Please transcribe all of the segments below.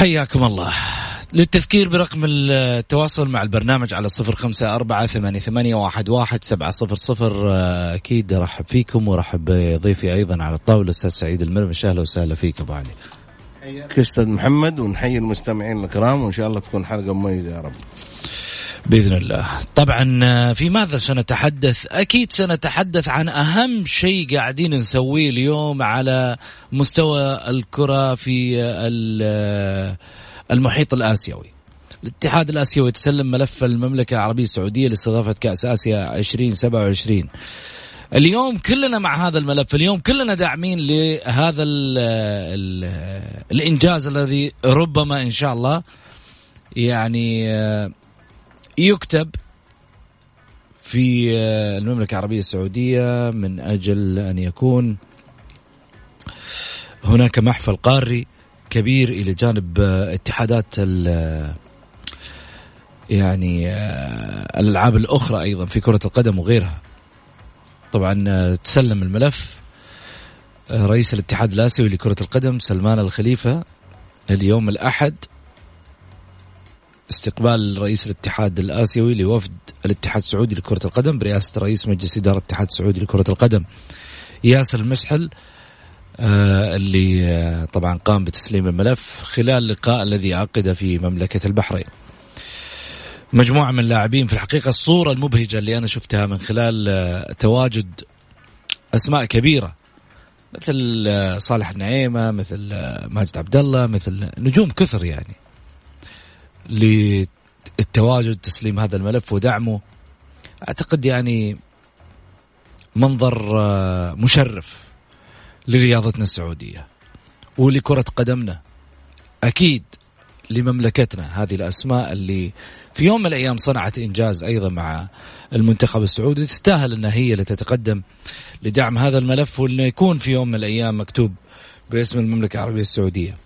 حياكم الله. للتذكير برقم التواصل مع البرنامج على صفر خمسة أربعة ثمانية, ثمانية واحد, واحد سبعة صفر صفر. أكيد أرحب فيكم وأرحب بضيفي أيضا على الطاولة أستاذ سعيد المرمش أهلا وسهلا فيك أبو علي. أستاذ محمد ونحيي المستمعين الكرام وإن شاء الله تكون حلقة مميزة يا رب. بإذن الله. طبعا في ماذا سنتحدث؟ أكيد سنتحدث عن أهم شيء قاعدين نسويه اليوم على مستوى الكرة في ال- المحيط الآسيوي. الاتحاد الآسيوي تسلم ملف المملكة العربية السعودية لاستضافة كأس آسيا 2027 اليوم كلنا مع هذا الملف اليوم كلنا داعمين لهذا ال ال الإنجاز الذي ربما إن شاء الله يعني آه، يكتب في آه، المملكة العربية السعودية من أجل أن يكون هناك محفل قاري كبير إلى جانب آه، اتحادات ال- يعني آه، الألعاب الأخرى أيضا في كرة القدم وغيرها. طبعا آه، تسلم الملف آه، رئيس الاتحاد الآسيوي لكرة القدم سلمان الخليفة اليوم الأحد استقبال رئيس الاتحاد الآسيوي لوفد الاتحاد السعودي لكرة القدم برئاسة رئيس مجلس إدارة الاتحاد السعودي لكرة القدم. ياسر المسحل آه، اللي آه، طبعا قام بتسليم الملف خلال اللقاء الذي عقد في مملكة البحرين. مجموعة من اللاعبين في الحقيقة الصورة المبهجة اللي أنا شفتها من خلال آه، تواجد أسماء كبيرة مثل صالح النعيمة مثل ماجد عبد الله مثل نجوم كثر يعني. للتواجد تسليم هذا الملف ودعمه. أعتقد يعني منظر آه، مشرف لرياضتنا السعودية ولكرة قدمنا. أكيد لمملكتنا. هذه الأسماء اللي في يوم من الأيام صنعت إنجاز أيضا مع المنتخب السعودي. تستاهل إنها هي اللي تتقدم لدعم هذا الملف وإنه يكون في يوم من الأيام مكتوب باسم المملكة العربية السعودية.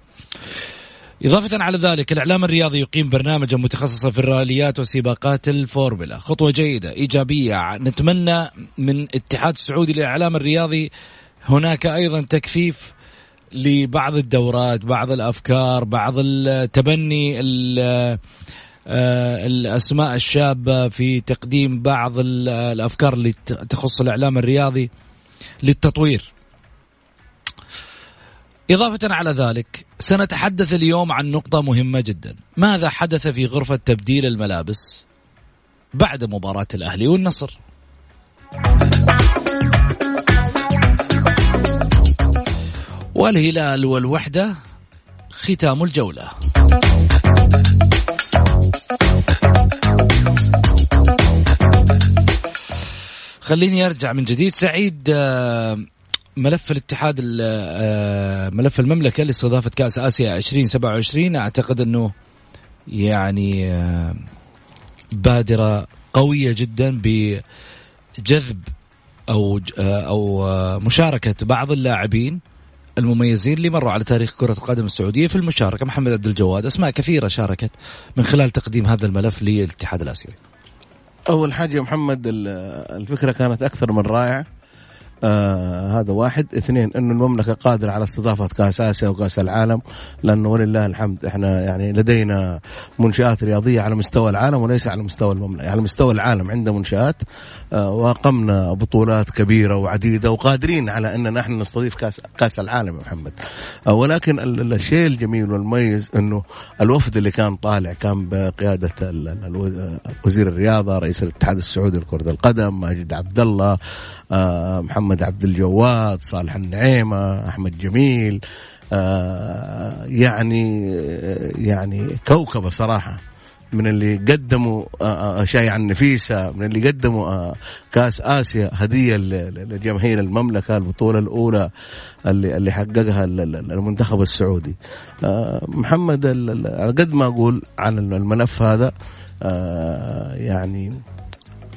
إضافة على ذلك الإعلام الرياضي يقيم برنامجا متخصصا في الراليات وسباقات الفورمولا. خطوة جيدة إيجابية. نتمنى من الاتحاد السعودي للإعلام الرياضي هناك أيضا تكثيف لبعض الدورات بعض الأفكار بعض التبني ال- آه، الأسماء الشابة في تقديم بعض ال- الأفكار اللي تخص الإعلام الرياضي للتطوير. إضافة على ذلك سنتحدث اليوم عن نقطة مهمة جدا. ماذا حدث في غرفة تبديل الملابس بعد مباراة الأهلي والنصر؟ والهلال والوحدة ختام الجولة. خليني أرجع من جديد. سعيد آه، ملف الاتحاد ال- آه، ملف المملكة لاستضافة كأس آسيا 2027 أعتقد أنه يعني آه، بادرة قوية جدا بجذب أو آه، أو مشاركة بعض اللاعبين المميزين اللي مروا على تاريخ كرة القدم السعودية في المشاركة. محمد عبد الجواد أسماء كثيرة شاركت من خلال تقديم هذا الملف للاتحاد الآسيوي. أول حاجة يا محمد ال- الفكرة كانت أكثر من رائعة. آه هذا واحد. اثنين إنه المملكة قادرة على استضافة كأس آسيا وكأس العالم لأنه ولله الحمد إحنا يعني لدينا منشآت رياضية على مستوى العالم وليس على مستوى المملكة على مستوى العالم عندنا منشآت. آه واقمنا بطولات كبيرة وعديدة وقادرين على إن نحن نستضيف كأس كأس العالم يا محمد. آه ولكن الشيء الجميل والمميز إنه الوفد اللي كان طالع كان بقيادة وزير الرياضة رئيس الاتحاد السعودي لكرة القدم ماجد عبد الله آه، محمد عبد الجواد صالح النعيمة أحمد جميل آه، يعني يعني كوكبة صراحة. من اللي قدموا اشياء عن نفيسة من اللي قدموا كأس آسيا هدية لجماهير المملكة البطولة الأولى اللي اللي حققها المنتخب السعودي. محمد قد ما أقول عن الملف هذا يعني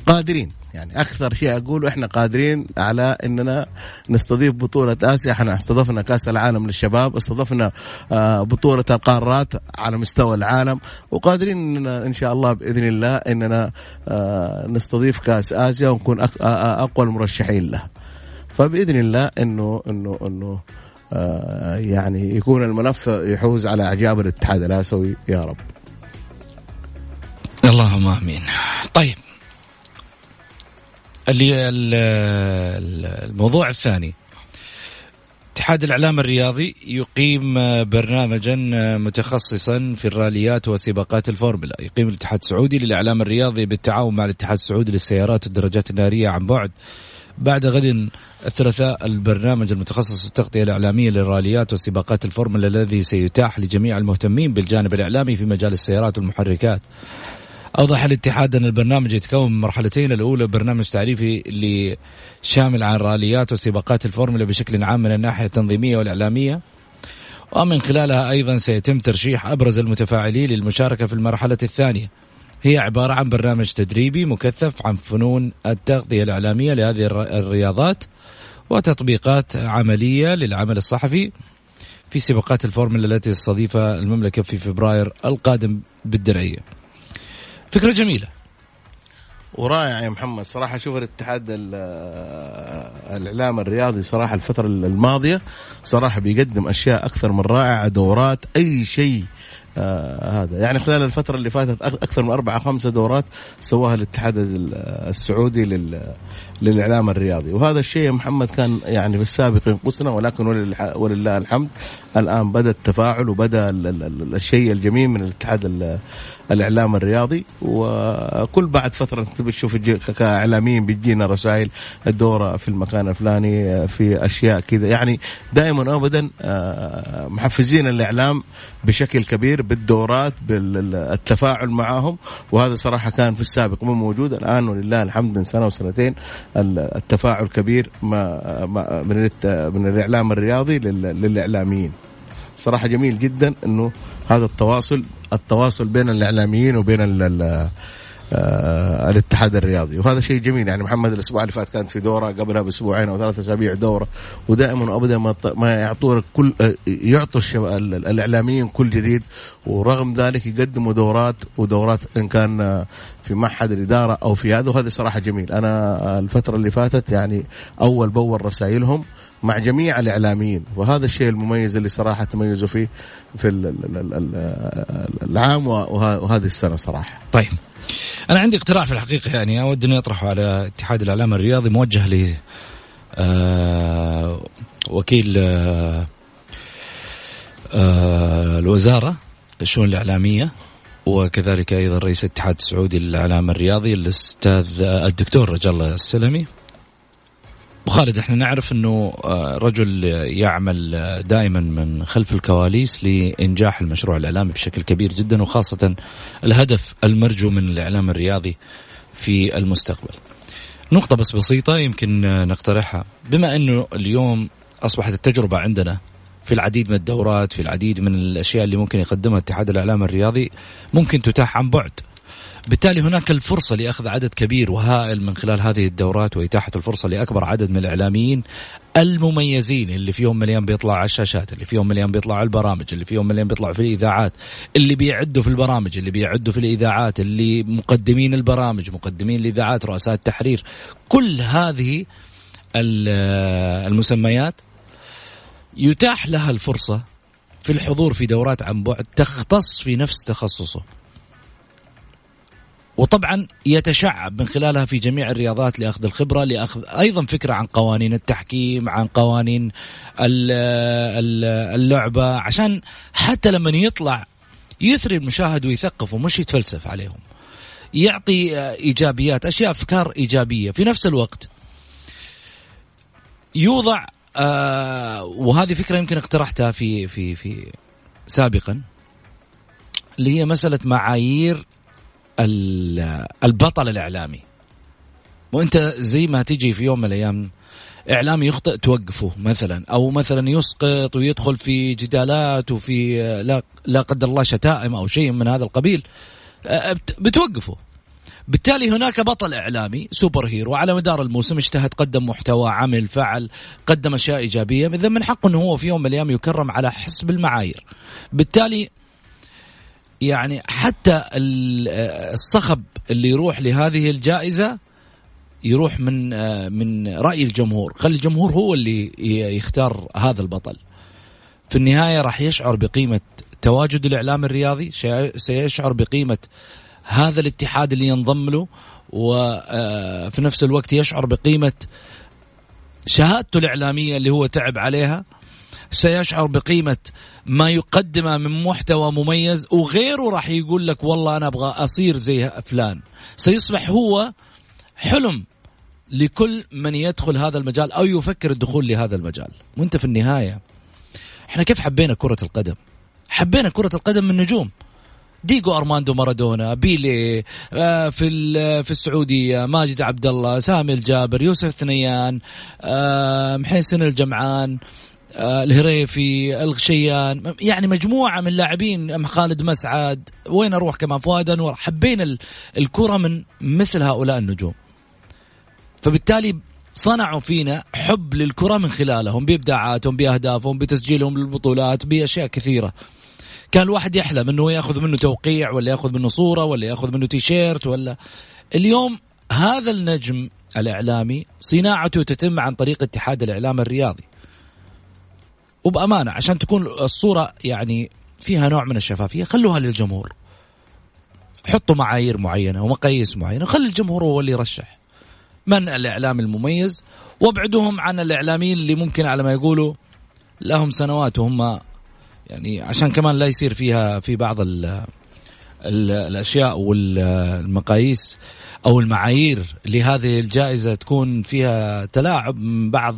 قادرين. يعني أكثر شيء أقوله إحنا قادرين على إننا نستضيف بطولة آسيا. إحنا استضفنا كأس العالم للشباب استضفنا آه، بطولة القارات على مستوى العالم وقادرين إننا إن شاء الله بإذن الله إننا آه، نستضيف كأس آسيا ونكون أقوى المرشحين له. فبإذن الله إنه إنه إنه آه، يعني يكون الملف يحوز على إعجاب الاتحاد الآسيوي يا رب. اللهم آمين. طيب الموضوع الثاني. اتحاد الإعلام الرياضي يقيم برنامجا متخصصا في الراليات وسباقات الفورمولا. يقيم الاتحاد السعودي للإعلام الرياضي بالتعاون مع الاتحاد السعودي للسيارات والدراجات النارية عن بعد بعد غد الثلاثاء. البرنامج المتخصص في التغطية الإعلامية للراليات وسباقات الفورمولا الذي سيتاح لجميع المهتمين بالجانب الإعلامي في مجال السيارات والمحركات. أوضح الاتحاد أن البرنامج يتكون من مرحلتين الأولى برنامج تعريفي اللي شامل عن راليات وسباقات الفورمولا بشكل عام من الناحية التنظيمية والإعلامية. ومن خلالها أيضا سيتم ترشيح أبرز المتفاعلين للمشاركة في المرحلة الثانية. هي عبارة عن برنامج تدريبي مكثف عن فنون التغطية الإعلامية لهذه الرياضات وتطبيقات عملية للعمل الصحفي في سباقات الفورمولا التي تستضيفها المملكة في فبراير القادم بالدرعية. فكرة جميلة. ورائع يا محمد. صراحة شوف الاتحاد الإعلام الرياضي صراحة الفترة الماضية صراحة بيقدم أشياء أكثر من رائعة دورات أي شيء آه هذا. يعني خلال الفترة اللي فاتت أكثر من أربعة خمسة دورات سواها الاتحاد السعودي لل للإعلام الرياضي. وهذا الشيء يا محمد كان يعني في السابق ينقصنا ولكن ولله الحمد. الآن بدأ التفاعل وبدأ الشيء الجميل من الاتحاد الإعلام الرياضي وكل بعد فترة انت بتشوف كإعلاميين بتجينا رسائل الدورة في المكان الفلاني في أشياء كذا. يعني دائما ابدا آه، محفزين الإعلام بشكل كبير بالدورات بالتفاعل معهم وهذا صراحة كان في السابق مو موجود. الآن ولله الحمد من سنة وسنتين التفاعل كبير ما من من الإعلام الرياضي للإعلاميين. صراحة جميل جدا إنه هذا التواصل التواصل بين الإعلاميين وبين آه الاتحاد الرياضي. وهذا شيء جميل. يعني محمد الأسبوع اللي فات كانت في دورة قبلها بأسبوعين أو ثلاثة أسابيع دورة. ودائما وابدا ما ما يعطوا كل آه، يعطوا الإعلاميين كل جديد. ورغم ذلك يقدموا دورات ودورات إن كان في معهد الإدارة أو في هذا. وهذا صراحة جميل. أنا الفترة اللي فاتت يعني أول بأول رسائلهم مع جميع الإعلاميين. وهذا الشيء المميز اللي صراحة تميزوا فيه في العام وهذه السنة صراحة. طيب. أنا عندي اقتراح في الحقيقة يعني أود اني اطرحه على اتحاد الإعلام الرياضي موجه ل آه وكيل آه آه الوزارة الشؤون الإعلامية وكذلك أيضا رئيس الاتحاد السعودي للإعلام الرياضي الأستاذ الدكتور رجال السلمي. خالد إحنا نعرف إنه آه، رجل يعمل آه، دائما من خلف الكواليس لإنجاح المشروع الإعلامي بشكل كبير جدا وخاصة الهدف المرجو من الإعلام الرياضي في المستقبل. نقطة بس بسيطة يمكن نقترحها بما إنه اليوم أصبحت التجربة عندنا في العديد من الدورات في العديد من الأشياء اللي ممكن يقدمها اتحاد الإعلام الرياضي ممكن تتاح عن بعد بالتالي هناك الفرصة لأخذ عدد كبير وهائل من خلال هذه الدورات وإتاحة الفرصة لأكبر عدد من الإعلاميين المميزين اللي فيهم مليان بيطلع على الشاشات اللي فيهم مليان بيطلع على البرامج اللي فيهم مليان بيطلعوا في الإذاعات اللي بيعدوا في البرامج اللي بيعدوا في الإذاعات اللي مقدمين البرامج مقدمين الإذاعات رؤساء التحرير. كل هذه المسميات يتاح لها الفرصة في الحضور في دورات عن بعد تختص في نفس تخصصه. وطبعا يتشعب من خلالها في جميع الرياضات لأخذ الخبرة لأخذ أيضا فكرة عن قوانين التحكيم عن قوانين اللعبة عشان حتى لما يطلع يثري المشاهد ويثقف ومش يتفلسف عليهم. يعطي إيجابيات أشياء أفكار إيجابية. في نفس الوقت يوضع آه وهذه فكرة يمكن اقترحتها في في في سابقا اللي هي مسألة معايير البطل الإعلامي. وانت زي ما تجي في يوم من الأيام إعلامي يخطئ توقفه مثلا أو مثلا يسقط ويدخل في جدالات وفي لا لا قدر الله شتائم أو شيء من هذا القبيل بتوقفه. بالتالي هناك بطل إعلامي سوبر هيرو على مدار الموسم اجتهد قدم محتوى عمل فعل قدم أشياء إيجابية إذا من حقه إنه هو في يوم من الأيام يكرم على حسب المعايير. بالتالي يعني حتى الصخب اللي يروح لهذه الجائزة يروح من من رأي الجمهور. خلي الجمهور هو اللي يختار هذا البطل. في النهاية راح يشعر بقيمة تواجد الإعلام الرياضي سيشعر بقيمة هذا الاتحاد اللي ينضم له وفي نفس الوقت يشعر بقيمة شهادته الإعلامية اللي هو تعب عليها. سيشعر بقيمة ما يقدمه من محتوى مميز وغيره راح يقول لك والله أنا أبغى أصير زي فلان. سيصبح هو حلم لكل من يدخل هذا المجال أو يفكر الدخول لهذا المجال. وأنت في النهاية إحنا كيف حبينا كرة القدم؟ حبينا كرة القدم من نجوم ديجو أرماندو مارادونا بيلي آه، في في السعودية ماجد عبد الله سامي الجابر يوسف ثنيان آه، محسن الجمعان. آه، الهريفي الغشيان يعني مجموعة من لاعبين خالد مسعد وين أروح كمان؟ فؤاد أنور. حبينا الكرة من مثل هؤلاء النجوم. فبالتالي صنعوا فينا حب للكرة من خلالهم بإبداعاتهم بأهدافهم بتسجيلهم للبطولات بأشياء كثيرة. كان الواحد يحلم إنه يأخذ منه توقيع ولا يأخذ منه صورة ولا يأخذ منه تيشيرت ولا. اليوم هذا النجم الإعلامي صناعته تتم عن طريق اتحاد الإعلام الرياضي. وبأمانة عشان تكون الصورة يعني فيها نوع من الشفافية خلوها للجمهور. حطوا معايير معينة ومقاييس معينة خلي الجمهور هو اللي يرشح. من الإعلام المميز؟ وابعدوهم عن الإعلاميين اللي ممكن على ما يقولوا لهم سنوات وهم يعني عشان كمان لا يصير فيها في بعض ال ال الأشياء والمقاييس أو المعايير لهذه الجائزة تكون فيها تلاعب من بعض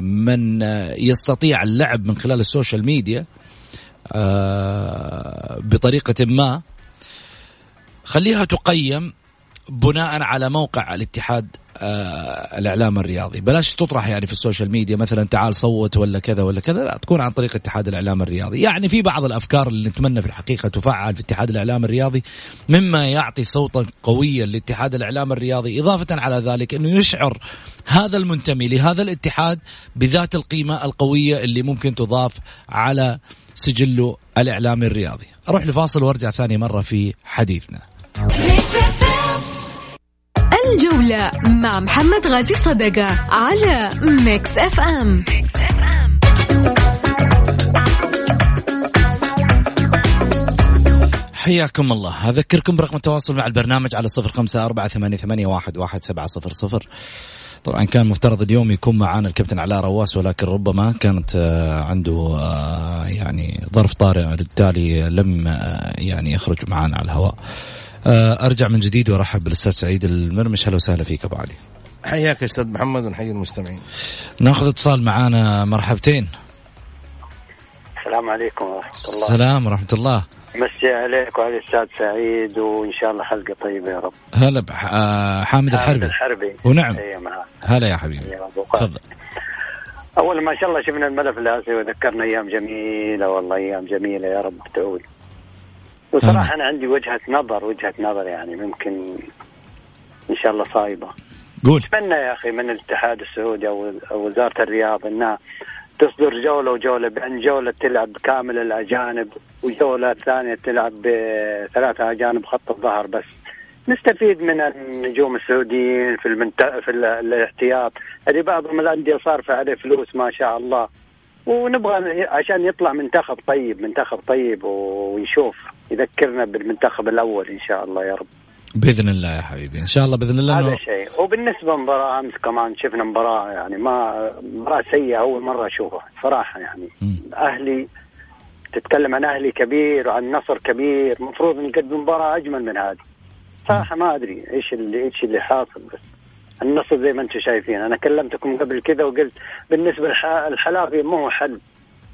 من يستطيع اللعب من خلال ال social media آه، بطريقة ما. خليها تقيم بناء على موقع الاتحاد آه الإعلام الرياضي. بلاش تطرح يعني في ال social media مثلا تعال صوت ولا كذا ولا كذا لا تكون عن طريق اتحاد الإعلام الرياضي. يعني في بعض الأفكار اللي نتمنى في الحقيقة تفعل في اتحاد الإعلام الرياضي مما يعطي صوتا قويا لاتحاد الإعلام الرياضي إضافة على ذلك إنه يشعر هذا المنتمي لهذا الاتحاد بذات القيمة القوية اللي ممكن تضاف على سجله الاعلامي الرياضي. أروح لفاصل وأرجع ثاني مرة في حديثنا. الجولة مع محمد غازي صدقة على Mix FM حياكم الله. أذكركم برقم التواصل مع البرنامج على صفر خمسة أربعة ثمانية, واحد, واحد سبعة صفر صفر. طبعا كان مفترض اليوم يكون معنا الكابتن علاء رواس ولكن ربما كانت آه، عنده آه، يعني ظرف طارئ بالتالي لم آه، يعني يخرج معنا على الهواء. أرجع من جديد وأرحب بالأستاذ سعيد المرمش. أهلا وسهلا فيك أبو علي. حياك يا أستاذ محمد ونحيي المستمعين. ناخذ اتصال معانا مرحبتين. السلام عليكم ورحمة الله. السلام ورحمة الله. مسي عليك وعلى الأستاذ سعيد وإن شاء الله حلقة طيبة يا رب. هلا آه، حامد الحربي. الحربي. ونعم. هلا يا حبيبي. تفضل. أول ما شاء الله شفنا الملف الاسيوي وذكرنا أيام جميلة والله أيام جميلة يا رب تعود. وصراحة أنا عندي وجهة نظر وجهة نظر يعني ممكن إن شاء الله صايبة. قول. أتمنى يا أخي من الاتحاد السعودي أو وزارة الرياضة أنها تصدر جولة وجولة بأن جولة تلعب كامل الأجانب وجولة ثانية تلعب بثلاثة أجانب خط الظهر بس. نستفيد من النجوم السعوديين في المنت... في ال- الاحتياط. اللي بعضهم الأندية صارفة عليه فلوس ما شاء الله. ونبغى عشان يطلع منتخب طيب منتخب طيب ويشوف يذكرنا بالمنتخب الأول إن شاء الله يا رب. بإذن الله يا حبيبي إن شاء الله بإذن الله هذا شيء. وبالنسبة لمباراة أمس كمان شفنا مباراة يعني ما مباراة سيئة أول مرة أشوفها صراحة يعني. أهلي تتكلم عن أهلي كبير وعن نصر كبير المفروض نقدم مباراة أجمل من هذه. صراحة ما أدري إيش اللي إيش اللي حاصل بس النصر زي ما أنتم شايفين. أنا كلمتكم قبل كذا وقلت بالنسبة للحلافي ما هو حل.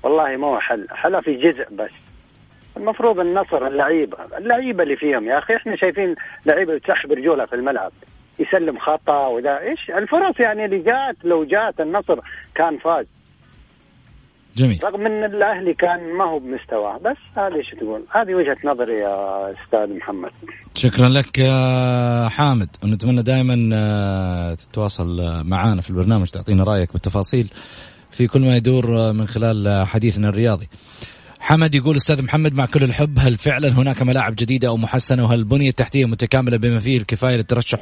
والله ما هو حل. حلافي جزء بس. المفروض النصر اللعيبة. اللعيبة اللي فيهم يا أخي إحنا شايفين لعيبة تسحب رجولها في الملعب. يسلم خطأ وذا. إيش؟ الفرص يعني اللي جات لو جات النصر كان فاز. جميل. رغم إن الأهلي كان ما هو بمستواه بس هذه إيش تقول؟ هذه وجهة نظري يا أستاذ محمد. شكرا لك يا حامد. ونتمنى دائما آه، تتواصل معنا في البرنامج تعطينا رأيك بالتفاصيل في كل ما يدور آه، من خلال آه، حديثنا الرياضي. حمد يقول أستاذ محمد مع كل الحب هل فعلا هناك ملاعب جديدة أو محسنة؟ وهل البنيه التحتية متكاملة بما فيه الكفاية للترشح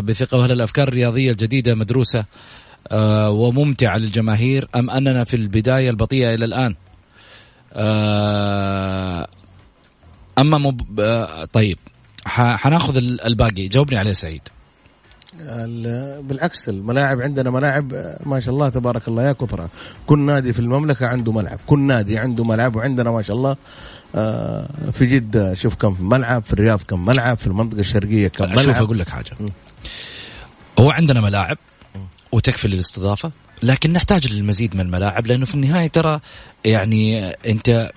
بثقة؟ وهل الأفكار الرياضية الجديدة مدروسة؟ آه، وممتعه للجماهير أم أننا في البداية البطيئة إلى الآن؟ آه، أما مب... آه، طيب. حناخذ ال- الباقي. جاوبني عليه سعيد. ال- بالعكس الملاعب عندنا ملاعب ما شاء الله تبارك الله يا كثرة كل نادي في المملكة عنده ملعب. كل نادي عنده ملعب وعندنا ما شاء الله في جدة شوف كم ملعب في الرياض كم ملعب في المنطقة الشرقية كم شوف ملعب. أقول لك حاجة. هو عندنا ملاعب وتكفي للاستضافة لكن نحتاج للمزيد من الملاعب لأنه في النهاية ترى يعني أنت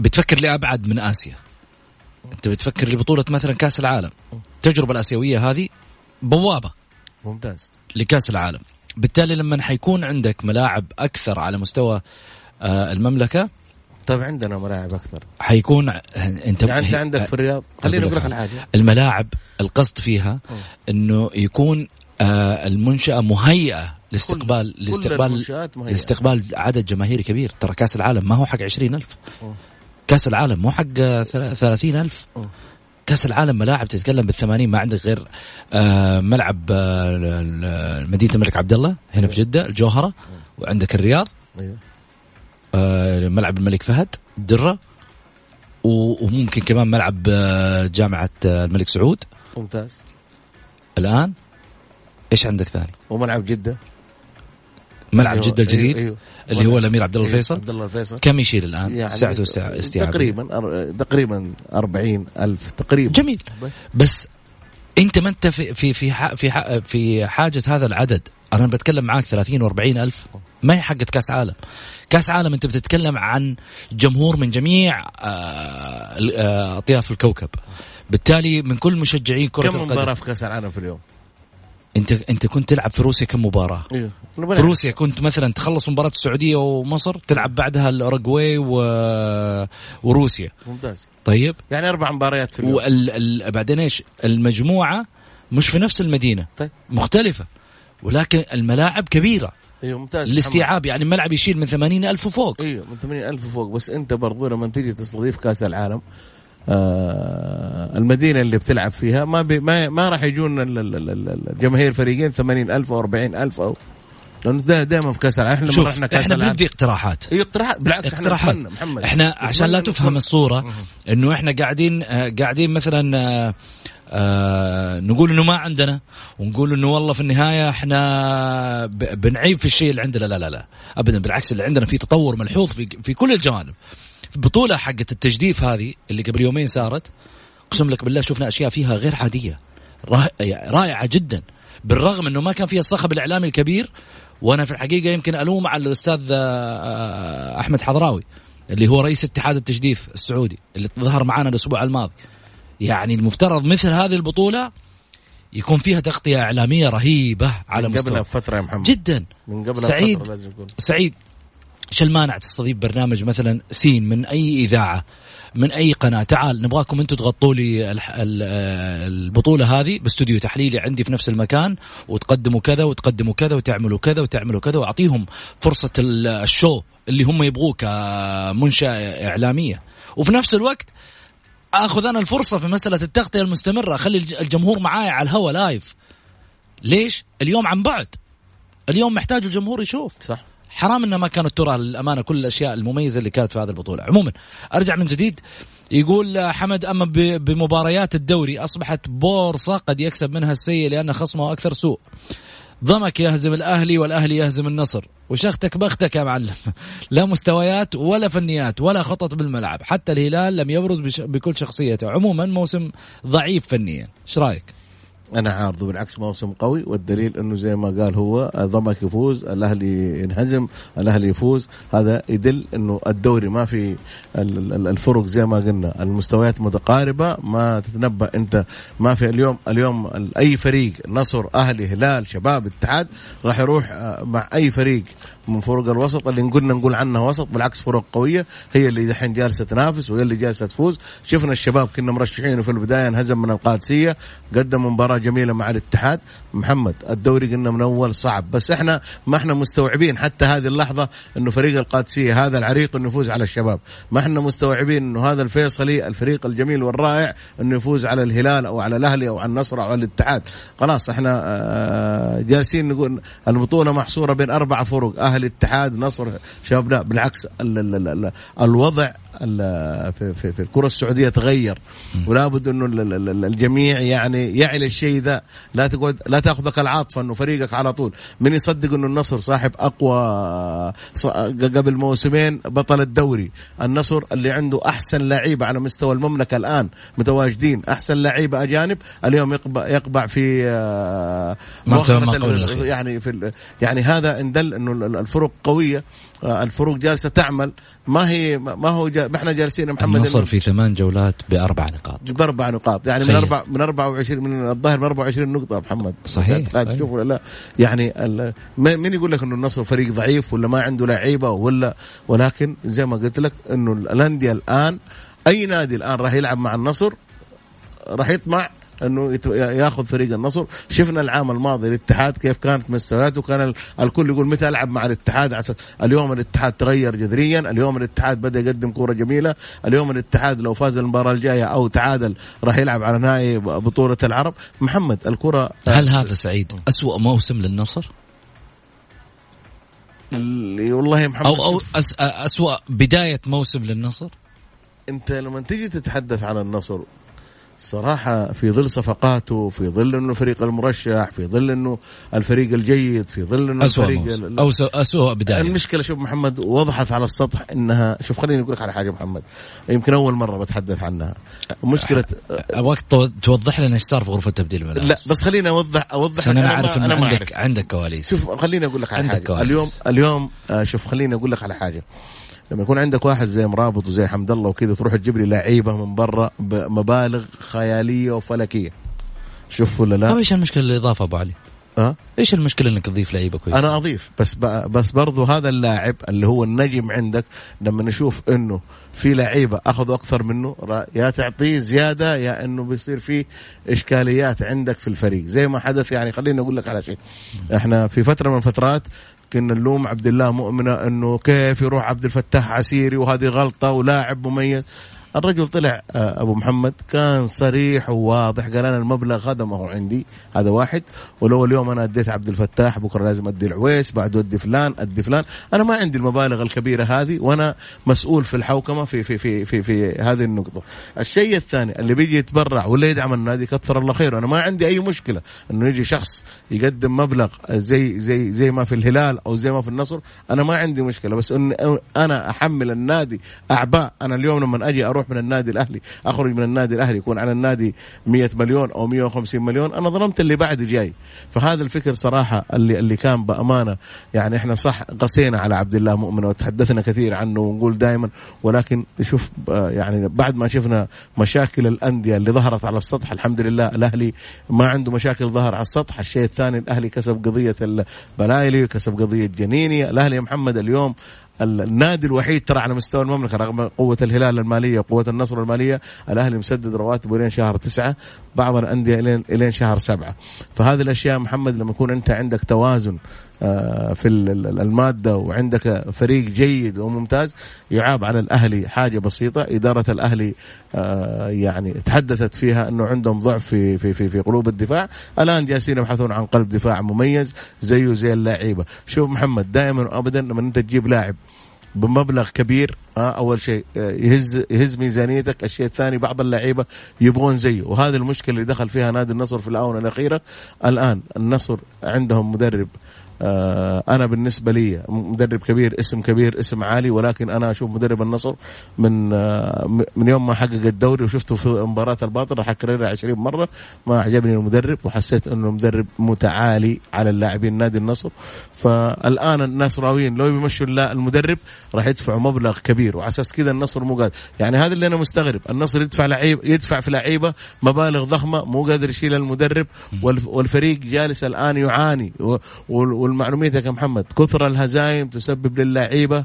بتفكر لأبعد من آسيا. أنت بتفكر لبطولة مثلا كأس العالم. التجربة الآسيوية هذه بوابة ممتاز. لكأس العالم. بالتالي لما حيكون عندك ملاعب أكثر على مستوى آه، المملكة طيب عندنا ملاعب أكثر. حيكون أنت يعني أنت عندك في الرياض. خليني أقول لك الحاجة الملاعب القصد فيها إنه يكون المنشأة مهيئة لاستقبال كل لاستقبال مهيئة. لاستقبال عدد جماهيري كبير. ترى كأس العالم ما هو حق عشرين ألف. كأس العالم مو حق آه، ثلا- ثلاثين ألف. كأس العالم ملاعب تتكلم بالثمانين. ما عندك غير آه ملعب آه مدينة الملك عبد الله هنا في جدة الجوهرة وعندك الرياض. أيوه. آه ملعب الملك فهد الدره و- وممكن كمان ملعب آه، جامعة آه، الملك سعود. ممتاز. الآن إيش عندك ثاني؟ وملعب جدة. ملعب أيوه، جدة الجديد؟ أيوه، أيوه. اللي هو الأمير عبد الله أيوه، الفيصل؟ عبد الله الفيصل. كم يشيل الآن؟ يعني سعته است- استيعاب تقريبا تقريبا 40 ألف تقريبا. جميل. بس. أنت ما أنت في في في في في حاجة هذا العدد؟ أنا بتكلم معاك 30 و40 ألف. ما هي حقة كأس عالم. كأس عالم أنت بتتكلم عن جمهور من جميع آه، آه، أطياف الكوكب. بالتالي من كل مشجعين كرة كم القدم. مباراة في كأس العالم في اليوم؟ انت انت كنت تلعب في روسيا كم مباراة؟ أيوه في روسيا كنت مثلا تخلص مباراة السعودية ومصر تلعب بعدها الأوروغواي و... وروسيا. ممتاز. طيب. يعني أربع مباريات في اليوم. وال... ال... بعدين إيش؟ المجموعة مش في نفس المدينة. طيب. مختلفة. ولكن الملاعب كبيرة. أيوه ممتاز. الاستيعاب يعني الملعب يشيل من ثمانين ألف وفوق. أيوه من 80 ألف فوق بس أنت برضو لما تيجي تستضيف كأس العالم المدينة اللي بتلعب فيها ما بي ما, ما راح يجون ال- ال- ال- ال- الجماهير فريقين 80 ألف أو 40 ألف أو لأنه دا دائما في كأس العالم إحنا شوف رحنا كأس إحنا العالم. بندي اقتراحات. إي اقتراحات بالعكس إحنا اقتراحات. نتمنى محمد. إحنا عشان لا تفهم الصورة إنه إحنا قاعدين آه، قاعدين مثلا آه، آه نقول إنه ما عندنا ونقول إنه والله في النهاية إحنا بنعيب في الشيء اللي عندنا. لا لا لا. ابدا بالعكس اللي عندنا في تطور ملحوظ في في كل الجوانب. البطوله حقت التجديف هذه اللي قبل يومين صارت. اقسم لك بالله شفنا أشياء فيها غير عادية. رائعة جدا. بالرغم إنه ما كان فيها الصخب الإعلامي الكبير وأنا في الحقيقة يمكن ألوم على الأستاذ آه، آه، أحمد حضراوي اللي هو رئيس اتحاد التجديف السعودي اللي ظهر معنا الأسبوع الماضي. يعني المفترض مثل هذه البطولة يكون فيها تغطية إعلامية رهيبة على من قبلها مستوى. بفتره يا محمد. جدا. من قبلها سعيد. بفتره لازم يكون. سعيد. إيش المانع تستضيف برنامج مثلا سين من أي إذاعة من أي قناة؟ تعال نبغاكم أنتم تغطوا لي البطولة هذه باستوديو تحليلي عندي في نفس المكان وتقدموا كذا وتقدموا كذا وتعملوا كذا وتعملوا كذا وأعطيهم فرصة ال- ال show اللي هم يبغوه كمنشأة إعلامية. وفي نفس الوقت آخذ أنا الفرصة في مسألة التغطية المستمرة أخلي الجمهور معاي على الهواء لايف. ليش؟ اليوم عن بعد. اليوم محتاج الجمهور يشوف. صح. حرام إنه ما كانت ترى للامانه كل الأشياء المميزة اللي كانت في هذه البطولة. عموما أرجع من جديد يقول حمد أما بمباريات الدوري أصبحت بورصة قد يكسب منها السيء لأن خصمه أكثر سوء. ضمك يهزم الأهلي والأهلي يهزم النصر. وشختك بختك يا معلم. لا مستويات ولا فنيات ولا خطط بالملعب. حتى الهلال لم يبرز بكل شخصيته. عموما موسم ضعيف فنيا. إيش رأيك؟ أنا عارضه بالعكس موسم قوي والدليل إنه زي ما قال هو ضمك يفوز الأهلي ينهزم الأهلي يفوز. هذا يدل إنه الدوري ما في الفرق زي ما قلنا. المستويات متقاربة ما تتنبأ أنت. ما في اليوم اليوم أي فريق نصر أهلي هلال شباب اتحاد راح يروح آه، مع أي فريق. من فروق الوسط اللي قلنا نقول عنها وسط بالعكس فروق قوية. هي اللي دحين جالسة تنافس وهي اللي جالسة تفوز. شفنا الشباب كنا مرشحينه في البداية انهزم من القادسية قدم مباراة جميلة مع الاتحاد. محمد الدوري قلنا من أول صعب بس إحنا ما إحنا مستوعبين حتى هذه اللحظة إنه فريق القادسية هذا العريق إنه يفوز على الشباب. ما إحنا مستوعبين إنه هذا الفيصلي الفريق الجميل والرائع إنه يفوز على الهلال أو على الأهلي أو على النصر أو على الاتحاد. خلاص إحنا آه، جالسين نقول البطولة محصورة بين أربع فرق أهلي اتحاد نصر شباب لا بالعكس ال ال ال الوضع في, في, في الكرة السعودية تغير. ولا بد إنه الجميع يعني يعي الشيء ذا. لا تقعد لا تأخذك العاطفة إنه فريقك على طول. من يصدق إنه النصر صاحب أقوى قبل موسمين بطل الدوري. النصر اللي عنده أحسن لعيبة على مستوى المملكة الآن متواجدين. أحسن لعيبة أجانب. اليوم يقبع, يقبع في آه، يعني في يعني هذا إن دل إنه الفرق قوية. آه، الفروق جالسة تعمل ما هي ما هو. ما إحنا جالسين محمد النصر في ثمان جولات بأربع نقاط بأربع نقاط يعني خير. من أربع من 24 من الظاهر من 24 نقطة محمد صحيح لا تشوف ولا لا يعني. مين يقول لك إنه النصر فريق ضعيف ولا ما عنده لعيبة ولا ولكن زي ما قلت لك إنه الأندية الان أي نادي الآن راح يلعب مع النصر راح يطمع إنه ياخذ فريق النصر. شفنا العام الماضي الاتحاد كيف كانت مستوياته. كان الكل يقول متى ألعب مع الاتحاد؟ عسى اليوم الاتحاد تغير جذريا. اليوم الاتحاد بدأ يقدم كورة جميلة. اليوم الاتحاد لو فاز المباراة الجاية أو تعادل راح يلعب على نهائي بطولة العرب. محمد الكرة هل هذا سعيد؟ أسوأ موسم للنصر؟ والله محمد أو أو أس اسوء بداية موسم للنصر؟ أنت لما تيجي تتحدث عن النصر صراحة في ظل صفقاته في ظل إنه فريق المرشح في ظل إنه الفريق الجيد في ظل إنه أسوأ الفريق أو اسوء بداية. المشكلة شوف محمد وضحت على السطح إنها شوف خليني أقول لك على حاجة محمد. يمكن أول مرة بتحدث عنها. مشكلة ابغاك توضح لنا إيش صار في غرفة تبديل الملابس لا بس خليني اوضح عشان أنا اعرف إنه عندك عندك كواليس. شوف خليني أقول لك على حاجة. كواليس. اليوم اليوم آه، شوف خليني أقول لك على حاجة. لما يكون عندك واحد زي مرابط وزي حمد الله وكذا تروح تجيب لي لعيبة من برا بمبالغ خيالية وفلكية شوف ولا لا؟ طيب إيش المشكلة الاضافه أبو علي؟ أه؟ إيش المشكلة إنك تضيف لعيبة كويسة؟ أنا أضيف بس بس برضو هذا اللاعب اللي هو النجم عندك لما نشوف إنه في لعيبة أخذوا أكثر منه يا تعطيه زيادة يا إنه بيصير في إشكاليات عندك في الفريق زي ما حدث يعني خليني أقول لك على شيء إحنا في فترة من الفترات كنا نلوم عبد الله مؤمنة إنه كيف يروح عبد الفتاح عسيري وهذه غلطة ولاعب مميز. الرجل طلع آه، أبو محمد كان صريح وواضح قال أنا المبلغ هذا ما هو عندي هذا واحد. ولو اليوم أنا أديت عبد الفتاح بكرة لازم أدي العويس بعده أدي فلان أدي فلان. أنا ما عندي المبالغ الكبيرة هذه وأنا مسؤول في الحوكمة في في في في, في هذه النقطة. الشيء الثاني اللي بيجي يتبرع ولا يدعم النادي كثر الله خيره. أنا ما عندي أي مشكلة إنه يجي شخص يقدم مبلغ زي زي زي ما في الهلال أو زي ما في النصر. أنا ما عندي مشكلة. بس إن أنا أحمل النادي أعباء أنا اليوم لما أجي أروح من النادي الأهلي أخرج من النادي الأهلي يكون على النادي 100 مليون أو 150 مليون. أنا ظلمت اللي بعد جاي. فهذا الفكر صراحة اللي اللي كان بأمانة. يعني إحنا صح قسينا على عبد الله مؤمن وتحدثنا كثير عنه ونقول دائما ولكن شوف يعني بعد ما شفنا مشاكل الأندية اللي ظهرت على السطح الحمد لله الأهلي ما عنده مشاكل ظهر على السطح. الشيء الثاني الأهلي كسب قضية البلايلي وكسب قضية جنيني. الأهلي يا محمد اليوم النادي الوحيد ترى على مستوى المملكة رغم قوة الهلال المالية وقوة النصر المالية الأهلي مسدد رواتبه لين شهر تسعة بعض الأندية إلين شهر سبعة. فهذه الأشياء محمد لما يكون أنت عندك توازن في المادة وعندك فريق جيد وممتاز يعاب على الأهلي حاجة بسيطة. إدارة الأهلي آه، يعني تحدثت فيها إنه عندهم ضعف في في في, في قلوب الدفاع. الآن جالسين يبحثون عن قلب دفاع مميز زيه زي اللعيبه شوف محمد دائما وابدا لما أنت تجيب لاعب بمبلغ كبير ها أول شيء آه، يهز يهز ميزانيتك. الشيء الثاني بعض اللعيبة يبغون زيه وهذه المشكلة اللي دخل فيها نادي النصر في الآونة الأخيرة. الآن النصر عندهم مدرب آه، أنا بالنسبة لي مدرب كبير اسم كبير اسم عالي ولكن أنا أشوف مدرب النصر من آه، من يوم ما حقق الدوري وشفته في مباراة الباطل راح أكررها 20 مرة ما عجبني المدرب وحسيت إنه مدرب متعالي على اللاعبين نادي النصر. فالآن النصراويين لو بيمشوا المدرب راح يدفعوا مبلغ كبير وعلى أساس كذا النصر مو قادر. يعني هذا اللي أنا مستغرب النصر يدفع لعيب يدفع في لعيبة مبالغ ضخمة مو قادر يشيل المدرب والفريق جالس الآن يعاني والمعلوميتك يا محمد كثر الهزايم تسبب للعيبة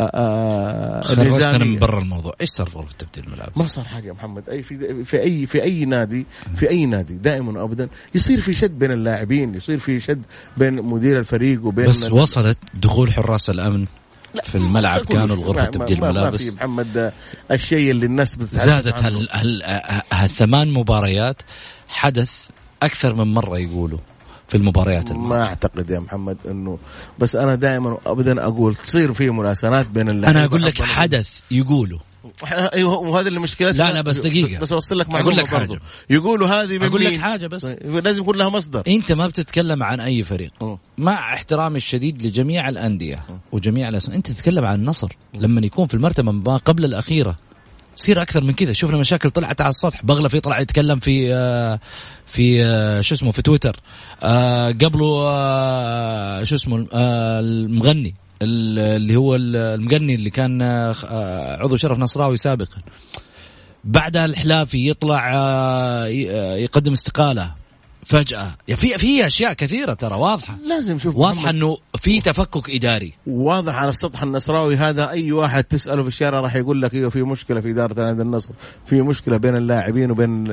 آه، آه، خرجتنا من برا الموضوع. إيش صار في تبديل الملعب؟ ما صار حاجة يا محمد. أي في في أي في أي نادي في أي نادي دائما وابدا يصير في شد بين اللاعبين يصير في شد بين مدير الفريق وبين بس وصلت دخول حراس الأمن لا في الملعب كانوا الغرفة تبديل الملابس ما في محمد الشيء اللي الناس زادت هال هال هالثمان مباريات حدث أكثر من مرة يقولوا. في المباريات الماضية. ما أعتقد يا محمد إنه بس أنا دائما ابدا أقول تصير في مراسلات بين اللاعبين أنا أقول لك حدث يقولوا أيوه وهذه اللي مشكلتنا لا لا بس دقيقة. بس أوصل لك معلومة أقول لك حاجة. يقولوا هذه من أقول لك حاجة بس. طيب، لازم يكون لها مصدر. أنت ما بتتكلم عن أي فريق. مع احترامي الشديد لجميع الأندية. وجميع الأسماء. أنت تتكلم عن النصر لما يكون في المرتبة ما قبل الأخيرة. تصير أكثر من كذا. شفنا مشاكل طلعت على السطح. بغلفي طلع يتكلم في آه، في آه، شو اسمه في تويتر. آه، قبله شو اسمه المغني اللي هو المغني اللي كان عضو شرف نصراوي سابقا. بعدها الحلافي يطلع يقدم استقالة. فجأة. في في أشياء كثيرة ترى واضحة. لازم شوف واضحة إنه في تفكك إداري. واضح على السطح النصراوي هذا. أي واحد تسأله في الشارع راح يقول لك إيوه في مشكلة في إدارة نادي النصر، في مشكلة بين اللاعبين وبين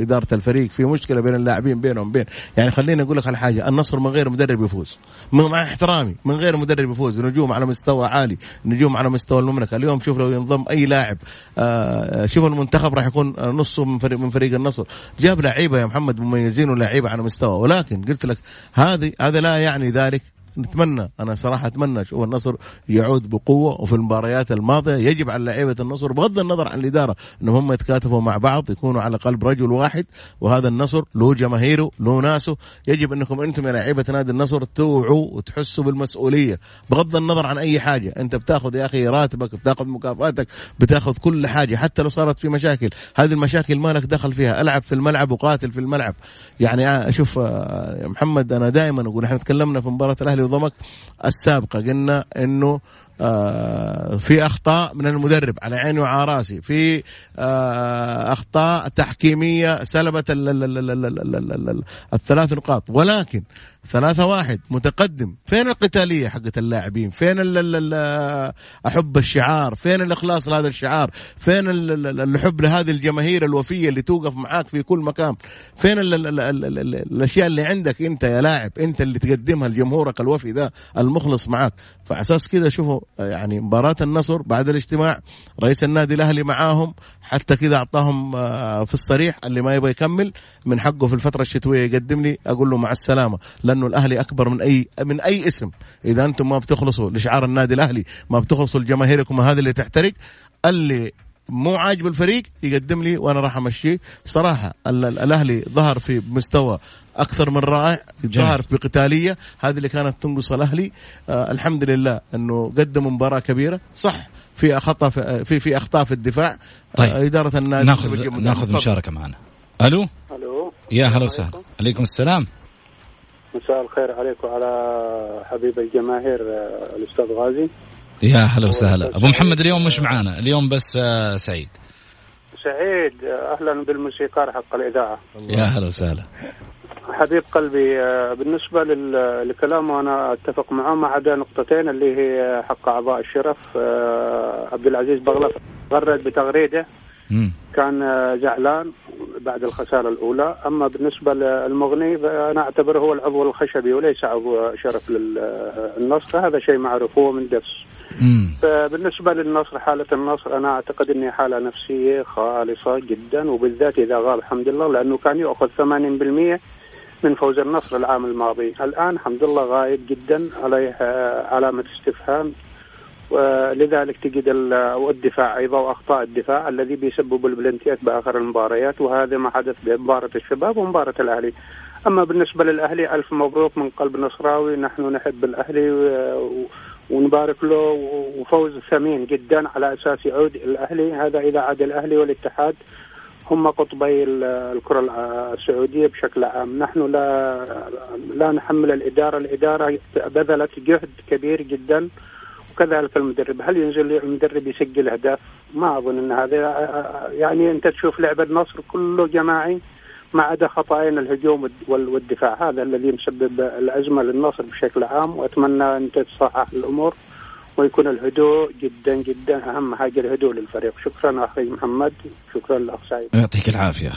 إدارة الفريق، في مشكلة بين اللاعبين بينهم بين. يعني خليني أقول لك على حاجة، النصر من غير مدرب يفوز، مع احترامي من غير مدرب يفوز، نجوم على مستوى عالي، نجوم على مستوى المملكة، اليوم شوف لو ينضم أي لاعب آه شوف المنتخب راح يكون نصه من فريق من فريق النصر، جاب لعيبة يا محمد مميزين لعيبة على مستوى. ولكن قلت لك هذه هذا لا يعني ذلك نتمنى أنا صراحة أتمنى أشوف النصر يعود بقوة وفي المباريات الماضية يجب على لعيبة النصر بغض النظر عن الإدارة إنهم هم يتكاتفوا مع بعض يكونوا على قلب رجل واحد وهذا النصر له جماهيره له ناسه يجب أنكم أنتم يا لعيبة نادي النصر توعوا وتحسوا بالمسؤولية بغض النظر عن أي حاجة. أنت بتاخذ يا أخي راتبك بتاخذ مكافآتك بتاخذ كل حاجة حتى لو صارت في مشاكل. هذه المشاكل ما لك دخل فيها ألعب في الملعب وقاتل في الملعب. يعني أشوف آه، محمد أنا دائما أقول إحنا تكلمنا في مباراة الأهلي وضمك السابقه قلنا انه آه في اخطاء من المدرب على عيني وعلى راسي في آه اخطاء تحكيميه سلبت الثلاث نقاط ولكن ثلاثة واحد متقدم فين القتالية حقت اللاعبين فين ال أحب الشعار فين الإخلاص لهذا الشعار فين الحب لهذه الجماهير الوفية اللي توقف معاك في كل مكان فين ال ال ال ال ال الأشياء اللي عندك أنت يا لاعب أنت اللي تقدمها لجمهورك الوفي ده المخلص معاك فأساس كذا شوفوا يعني مباراة النصر بعد الاجتماع رئيس النادي الأهلي معاهم حتى كذا اعطاهم آه، في الصريح اللي ما يبغى يكمل من حقه في الفترة الشتويه يقدم لي أقول له مع السلامه لأنه الأهلي أكبر من اي من أي اسم. إذا أنتم ما بتخلصوا لشعار النادي الأهلي ما بتخلصوا لجماهيركم هذا اللي تحترق اللي مو عاجب الفريق يقدم لي وأنا راح أمشيه. صراحة الأهلي ظهر في مستوى أكثر من رائع ظهر بقتالية هذه اللي كانت تنقص الأهلي. آه الحمد لله إنه قدم مباراة كبيرة. صح في خطا في في أخطاء في الدفاع. طيب. آه، إدارة النادي ناخذ ناخذ مشاركة معنا. ألو؟ ألو. يا هلا وسهلا. عليكم السلام. مساء الخير عليك وعلى حبيب الجماهير آه، الأستاذ غازي. يا هلا وسهلا. أبو محمد اليوم مش معانا اليوم بس آه، سعيد. سعيد أهلا بالموسيقار حق الإذاعة. يا هلا وسهلا. حبيب قلبي بالنسبة لكلامه أنا أتفق معه ما عدا نقطتين اللي هي حق أعضاء الشرف عبد العزيز بغلف غرد بتغريدة. كان زعلان بعد الخسارة الأولى. أما بالنسبة للمغني فأنا أعتبره هو العضو الخشبي وليس عضو شرف للنصر. هذا شيء معروف هو من دفس مم. فبالنسبة للنصر حالة النصر أنا أعتقد إني حالة نفسية خالصة جدا وبالذات إذا غاب الحمد لله لأنه كان يأخذ 80% من فوز النصر العام الماضي. الآن الحمد لله غايب جدا عليه آه، علامة استفهام. ولذلك تجد ال- والدفاع أيضا وأخطاء الدفاع الذي بيسبب البلنتيات بآخر المباريات وهذا ما حدث بمباراة الشباب ومباراة الأهلي. أما بالنسبة للأهلي ألف مبروك من قلب نصراوي. نحن نحب الأهلي ونبارك له وفوز ثمين جدا على أساس يعود الأهلي. هذا إذا عاد الأهلي والاتحاد هم قطبي ال- الكرة الع- السعودية بشكل عام، نحن لا لا نحمل الإدارة، الإدارة بذلت جهد كبير جدا وكذلك المدرب، هل ينزل المدرب يسجل أهداف؟ ما أظن إن هذا يعني أنت تشوف لعب النصر كله جماعي ما عدا خطأين الهجوم وال- والدفاع، هذا الذي مسبب الأزمة للنصر بشكل عام وأتمنى ان تتصحح الأمور ويكون الهدوء جدا جدا أهم حاجة الهدوء للفريق، شكرا أخي محمد، شكرا الاخ سعيد. يعطيك العافية.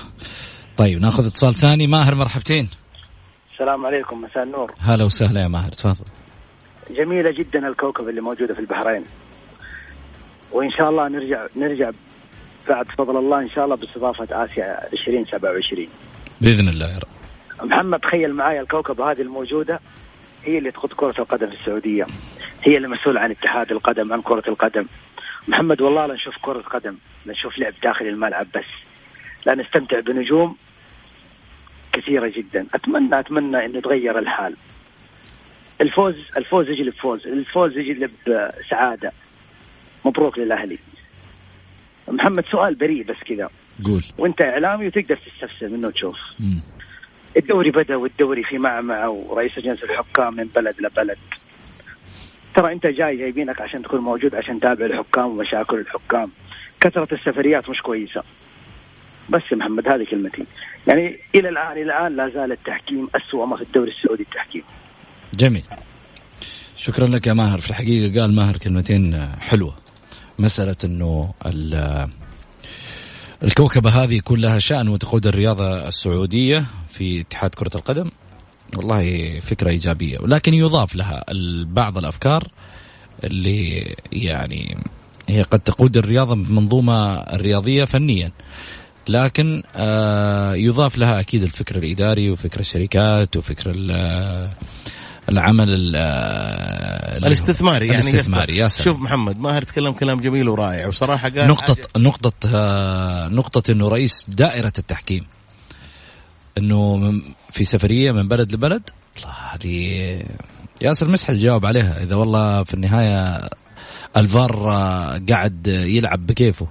طيب نأخذ اتصال ثاني. ماهر مرحبتين. السلام عليكم. مساء النور. هلا وسهلا يا ماهر. تفضل. جميلة جدا الكوكب اللي موجودة في البحرين. وإن شاء الله نرجع نرجع بعد فضل الله إن شاء الله باستضافة آسيا 2027 بإذن الله يا رب. محمد تخيل معايا الكوكب هذه الموجودة هي اللي تقود كرة القدم في السعودية. هي اللي مسؤولة عن اتحاد القدم عن كرة القدم. محمد والله لا نشوف كرة قدم لا نشوف لعب داخل الملعب بس. لا نستمتع بنجوم كثيرة جدا. أتمنى أتمنى أنه يتغير الحال. الفوز الفوز يجلب فوز الفوز يجلب سعادة مبروك للأهلي. محمد سؤال بريء بس كذا. قول. وانت إعلامي وتقدر تستفسر منه وتشوف. مم. الدوري بدأ والدوري في معمعة ورئيس لجنة الحكام من بلد لبلد. ترى انت جاي جايبينك عشان تكون موجود عشان تتابع الحكام ومشاكل الحكام. كثرة السفريات مش كويسة. بس يا محمد هذه كلمتي. يعني إلى الآن إلى الآن لا زال التحكيم اسوء ما في الدوري السعودي التحكيم. جميل. شكرا لك يا ماهر. في الحقيقة قال ماهر كلمتين حلوة. مسألة أنه ال- الكوكبة هذه يكون لها شأن وتقود الرياضة السعودية في اتحاد كرة القدم. والله فكرة إيجابية. ولكن يضاف لها بعض الأفكار اللي يعني هي قد تقود الرياضة بمنظومة الرياضية فنيا. لكن آه، يضاف لها أكيد الفكر الإداري وفكر الشركات وفكر العمل ال- آه، الاستثماري يعني الاستثماري يا. سلام. شوف محمد ماهر تكلم كلام جميل ورائع وصراحة قال نقطة نقطة آه، نقطة إنه رئيس دائرة التحكيم إنه في سفرية من بلد لبلد. الله هذه ياسر مسحل جاوب عليها إذا والله في النهاية الفار آه، قاعد يلعب بكيفه.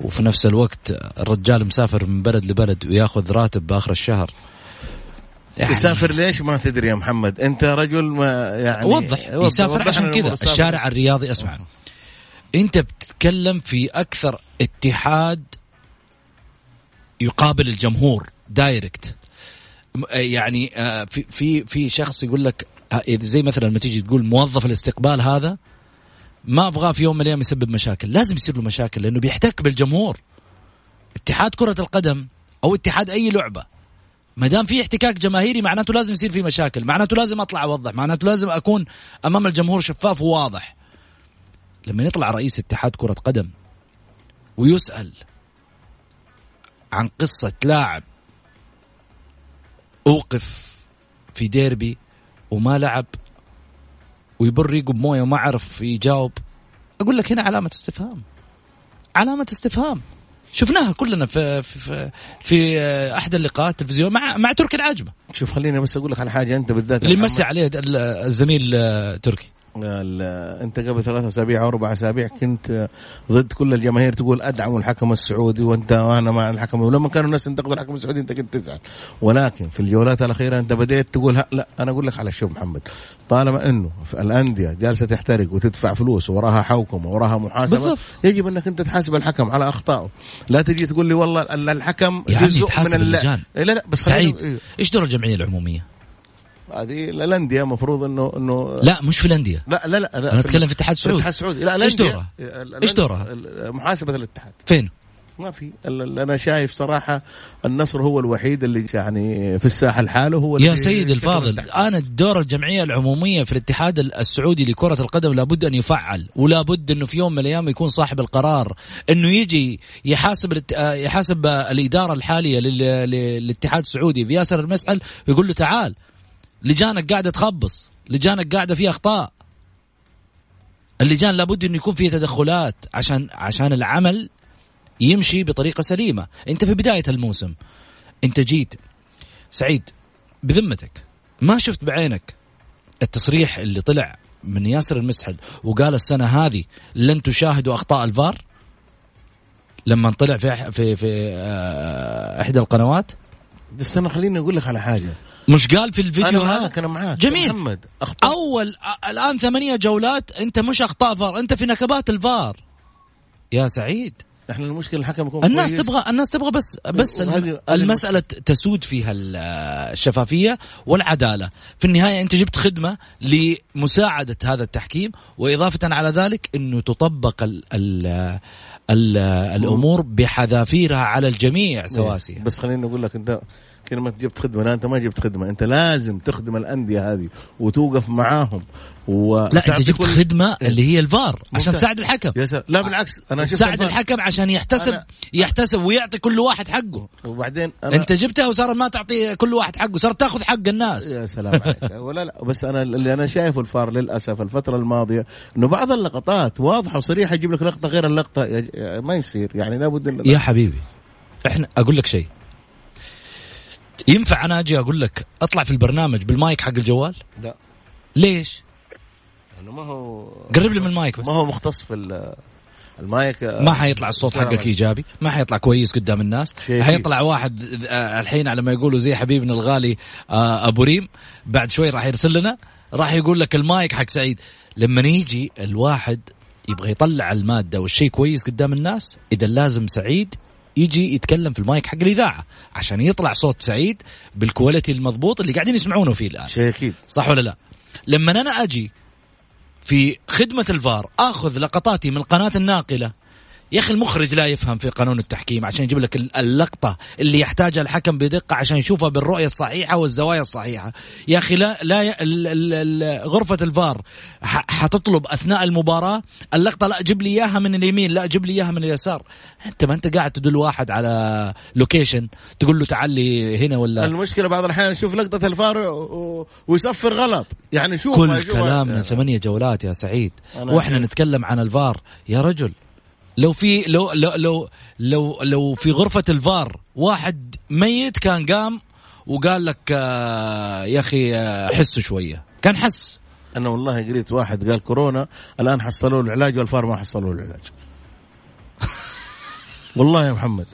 وفي نفس الوقت الرجال مسافر من بلد لبلد وياخذ راتب بآخر الشهر. يسافر ليش ما تدري يا محمد؟ انت رجل ما يعني وضح يسافر وضح عشان كذا. الشارع الرياضي أسمع. انت بتتكلم في أكثر اتحاد يقابل الجمهور دايركت. م- يعني آه، في في في شخص يقول لك آه، زي مثلا لما تيجي تقول موظف الاستقبال هذا ما أبغاه في يوم من الأيام يسبب مشاكل. لازم يصير له مشاكل لأنه بيحتك بالجمهور. اتحاد كرة القدم أو اتحاد أي لعبة ما دام في احتكاك جماهيري معناته لازم يصير في مشاكل معناته لازم أطلع أوضح معناته لازم أكون أمام الجمهور شفاف وواضح. لما يطلع رئيس اتحاد كرة قدم ويسأل عن قصة لاعب أوقف في ديربي وما لعب ويبر ريقه بمويه وما عرف يجاوب أقول لك هنا علامة استفهام. علامة استفهام. شفناها كلنا في في في, في أحد اللقاءات التلفزيون مع مع تركي العاجمة شوف خليني بس أقول لك على حاجة أنت بالذات اللي. مسي عليه ال- الزميل آه، تركي انت قبل ثلاث أسابيع أو أربع أسابيع كنت ضد كل الجماهير تقول ادعموا الحكم السعودي وأنت وأنا مع الحكم ولما كانوا الناس ينتقدوا الحكم السعودي أنت كنت تزعل ولكن في الجولات الأخيرة أنت بديت تقول ها لا أنا أقول لك على شوف محمد طالما إنه في الأندية جالسة تحترق وتدفع فلوس وراها حوكمة وراها محاسبة بالضبط. يجب أنك أنت تحاسب الحكم على أخطائه لا تجي تقول لي والله ال- الحكم يا عمي جزء من. اللجان. إيه لا لا بس سعيد إيه. إيش دور الجمعية العمومية؟ هذه الانديه المفروض إنه إنه لا مش في الانديه لا لا لا أنا أتكلم في الاتحاد السعودي الاتحاد السعودي لا إيش دورها؟ إيش دورها؟ محاسبة الاتحاد فين؟ ما في أنا شايف صراحة النصر هو الوحيد اللي يعني في الساحة لحاله هو يا اللي سيد يكتب الفاضل. أنا دور الجمعية العمومية في الاتحاد السعودي لكرة القدم لابد أن يفعل ولا بد إنه في يوم من الأيام يكون صاحب القرار إنه يجي يحاسب يحاسب الإدارة الحالية لل- للاتحاد السعودي بياسر المسعل ويقول له تعال لجانك قاعدة تخبص لجانك قاعدة فيها أخطاء. اللجان لابد انه يكون فيه تدخلات عشان عشان العمل يمشي بطريقة سليمة. أنت في بداية الموسم أنت جيت سعيد بذمتك ما شفت بعينك. التصريح اللي طلع من ياسر المسحل وقال السنة هذه لن تشاهدوا أخطاء الفار؟ لما طلع في في في آه، إحدى القنوات؟ بس أنا خليني أقول لك على حاجة. مش قال في الفيديو أنا هذا؟ معاك أنا معاك. جميل. محمد اخطاء أول الآن ثمانية جولات أنت مش أخطاء فار أنت في نكبات الفار. يا سعيد. إحنا المشكلة الحكم يكون الناس كويس. تبغى الناس تبغى بس بس وهذه- المسألة تسود فيها ال- الشفافية والعدالة. في النهاية أنت جبت خدمة لمساعدة هذا التحكيم وإضافة على ذلك إنه تطبق ال ال ال الأمور بحذافيرها على الجميع سواسية. بس خليني أقول لك أنت كلمة جبت خدمة لا أنت ما جبت خدمة. أنت لازم تخدم الأندية هذه وتوقف معاهم و لا أنت جبت خدمة اللي هي الفار عشان. تساعد الحكم. يا سلام. لا بالعكس شفت تساعد الفار. الحكم عشان يحتسب أنا- يحتسب ويعطي كل واحد حقه. وبعدين أنا أنت جبتها وصارت ما تعطي كل واحد حقه صارت تاخذ حق الناس. يا سلام عليك. ولا لا بس أنا اللي أنا شايفه الفار للأسف الفترة الماضية إنه بعض اللقطات واضحة وصريحة يجيب لك لقطة غير يا- ما يصير. يعني لابد يا حبيبي إحنا أقول لك شيء. ينفع أنا أجي أقول لك أطلع في البرنامج بالمايك حق الجوال؟ لا. ليش؟ انه ما هو قرب لي من المايك بس. ما هو مختص في ال- المايك ما حيطلع الصوت حقك. إيجابي ما حيطلع كويس قدام الناس. حيطلع واحد آه، الحين على ما يقولوا زي حبيبنا الغالي آه، أبو ريم بعد شوي راح يرسل لنا راح يقول لك المايك حق سعيد. لما يجي الواحد يبغى يطلع المادة والشيء كويس قدام الناس إذا لازم سعيد يجي يتكلم في المايك حق الإذاعة عشان يطلع صوت سعيد بال quality المضبوط اللي قاعدين يسمعونه فيه الآن. شيء أكيد. صح ولا لا؟ لما أنا أجي في خدمة الفار آخذ لقطاتي من القناة الناقلة يا أخي المخرج لا يفهم في قانون التحكيم عشان يجيب لك ال- اللقطة اللي يحتاجها الحكم بدقة عشان يشوفها بالرؤية الصحيحة والزوايا الصحيحة. يا أخي لا لا ي... ال... ال... ال... غرفة الفار ح... حتطلب أثناء المباراة اللقطة لا جيب لي إياها من اليمين لا جيب لي إياها من اليسار. أنت ما أنت قاعد تدل واحد على location تقول له تعال لي هنا ولا المشكلة بعض الأحيان يشوف لقطة الفار و... ويصفر غلط. يعني شوف كل كلامنا ثمانية جولات يا سعيد. وإحنا. نتكلم عن الفار. يا رجل لو في لو لو لو لو, لو في غرفة الفار واحد ميت كان قام وقال لك آه يا أخي آه شوية. كان حس. أنا والله قريت واحد قال كورونا الآن حصلوا له العلاج والفار ما حصلوا له العلاج. والله يا محمد.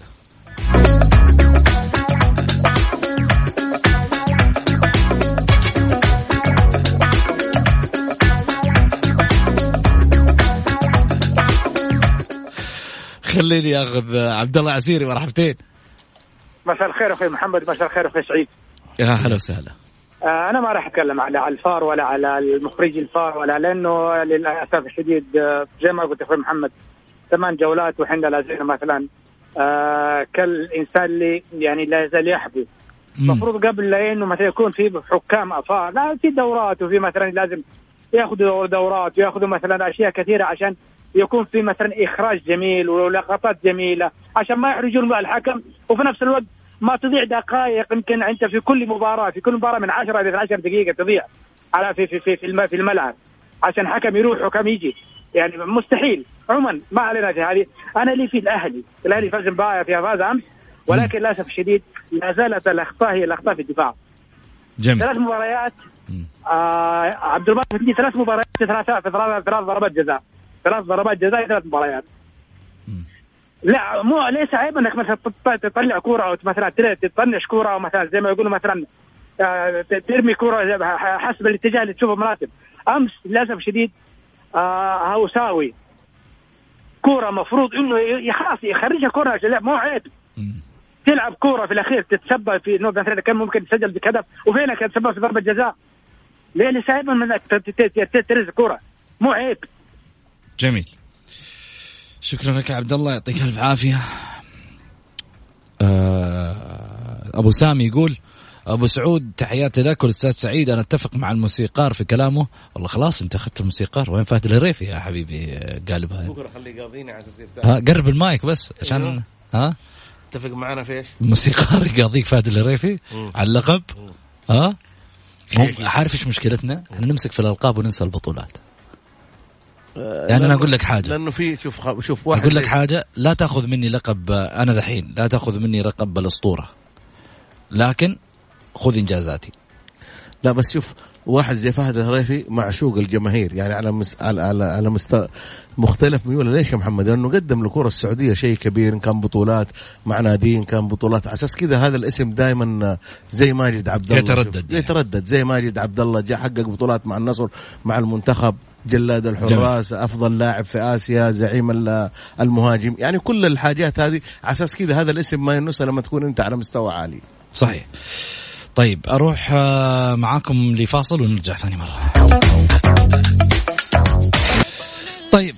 خليني أخذ عبد الله عسيري مرحبتين. مساء الخير أخوي محمد مساء الخير أخوي سعيد. يا هلا وسهلا. آه، أنا ما راح أتكلم على الفار ولا على المخرج الفار ولا لأنه للأسف الشديد آه، زي ما قلت أخوي محمد ثمان جولات وحنا لا زلنا مثلا آه كالإنسان اللي يعني لا يزال يحبو. المفروض قبل لا إنه مثلا يكون في حكام أفار لا في دورات وفي مثلا لازم ياخذوا دورات وياخذوا مثلا أشياء كثيرة عشان يكون في مثلا إخراج جميل ولقطات جميلة عشان ما يحرجون الحكم وفي نفس الوقت ما تضيع دقائق يمكن أنت في كل مباراة في كل مباراة من 10 إلى 12 دقيقة تضيع على في في في في, الم- في الملعب عشان حكم يروح وحكم يجي. يعني مستحيل. عموما ما علينا في هذه. أنا لي في الأهلي. الأهلي فاز مباراة فيها فاز أمس ولكن للأسف الشديد لا زالت الأخطاء هي الأخطاء في الدفاع. جميل. ثلاث مباريات آه عبد الباسط في ثلاث مباريات في في ثلاث ثلاث ضربات جزاء. ثلاث ضربات جزاء ثلاث مباريات. لا مو ليس عيب إنك مثلا تط- تطلع كورة أو مثلا تطنش كورة أو مثلا زي ما يقولوا مثلا آه، ترمي كورة حسب الاتجاه اللي تشوفه مناسب أمس للأسف شديد آه هوساوي كورة مفروض إنه خلاص يخرجها كورة مو عيب. تلعب كورة في الأخير تتسبب في إنه مثلا كان ممكن تسجل بهدف وفينك تتسبب في ضربة جزاء. ليه ليس عيب إنك ترز كورة؟ مو عيب. جميل. شكرا لك يا عبد الله يعطيك ألف عافية. آه أبو سامي يقول أبو سعود تحياتي لك والأستاذ سعيد. أنا أتفق مع الموسيقار في كلامه. والله خلاص أنت أخذت الموسيقار. وين فهد الهريفي يا حبيبي؟ قالبها بكرة خليه يقاضيني على أساس ها قرب المايك بس عشان أيوه. ها؟ اتفق معنا في إيش؟ الموسيقار يقاضيك فهد الهريفي على اللقب. ها؟ مو عارف إيش مشكلتنا؟ إحنا نمسك في الألقاب وننسى البطولات. يعني أنا أقول لك حاجة. لأنه في شوف شوف واحد أقول لك حاجة لا تأخذ مني لقب أنا دحين لا تأخذ مني لقب الأسطورة. لكن خذ إنجازاتي. لا بس شوف واحد زي فهد الهريفي معشوق الجماهير. يعني على مس... على على, على مست... مختلف ميوله. ليش يا محمد؟ لأنه قدم للكره السعودية شيء كبير إن كان بطولات مع ناديين كان بطولات. على أساس كذا هذا الاسم دائما زي ماجد عبد الله. يتردد. يتردد. زي ماجد عبد الله جاء حقق بطولات مع النصر مع المنتخب. جلاد الحراس أفضل لاعب في آسيا زعيم ال- المهاجم. يعني كل الحاجات هذه على أساس كذا هذا الاسم ما ينسى لما تكون أنت على مستوى عالي. صحيح. طيب أروح آه، معاكم لفاصل ونرجع ثاني مرة. طيب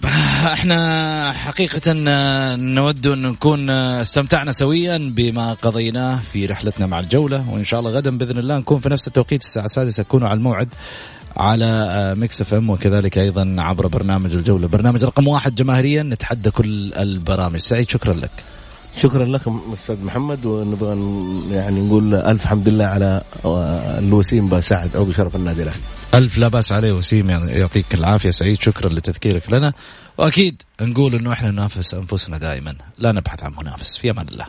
إحنا حقيقة آه، نود أن نكون آه، استمتعنا سويا بما قضيناه في رحلتنا مع الجولة وإن شاء الله غدا بإذن الله نكون في نفس التوقيت الساعة السادسة. تكونوا على الموعد. على Mix FM وكذلك أيضا عبر برنامج الجولة. برنامج رقم واحد جماهيريا نتحدى كل البرامج. سعيد شكرا لك. شكرا لكم أستاذ محمد ونبغى يعني نقول ألف حمد لله على آه، الوسيم بساعد أو بشرف النادي الأهلي. ألف لا بأس عليه وسيم يعني يعطيك العافية. سعيد شكرا لتذكيرك لنا. وأكيد نقول أنه إحنا ننافس أنفسنا دائما. لا نبحث عن منافس. في أمان الله.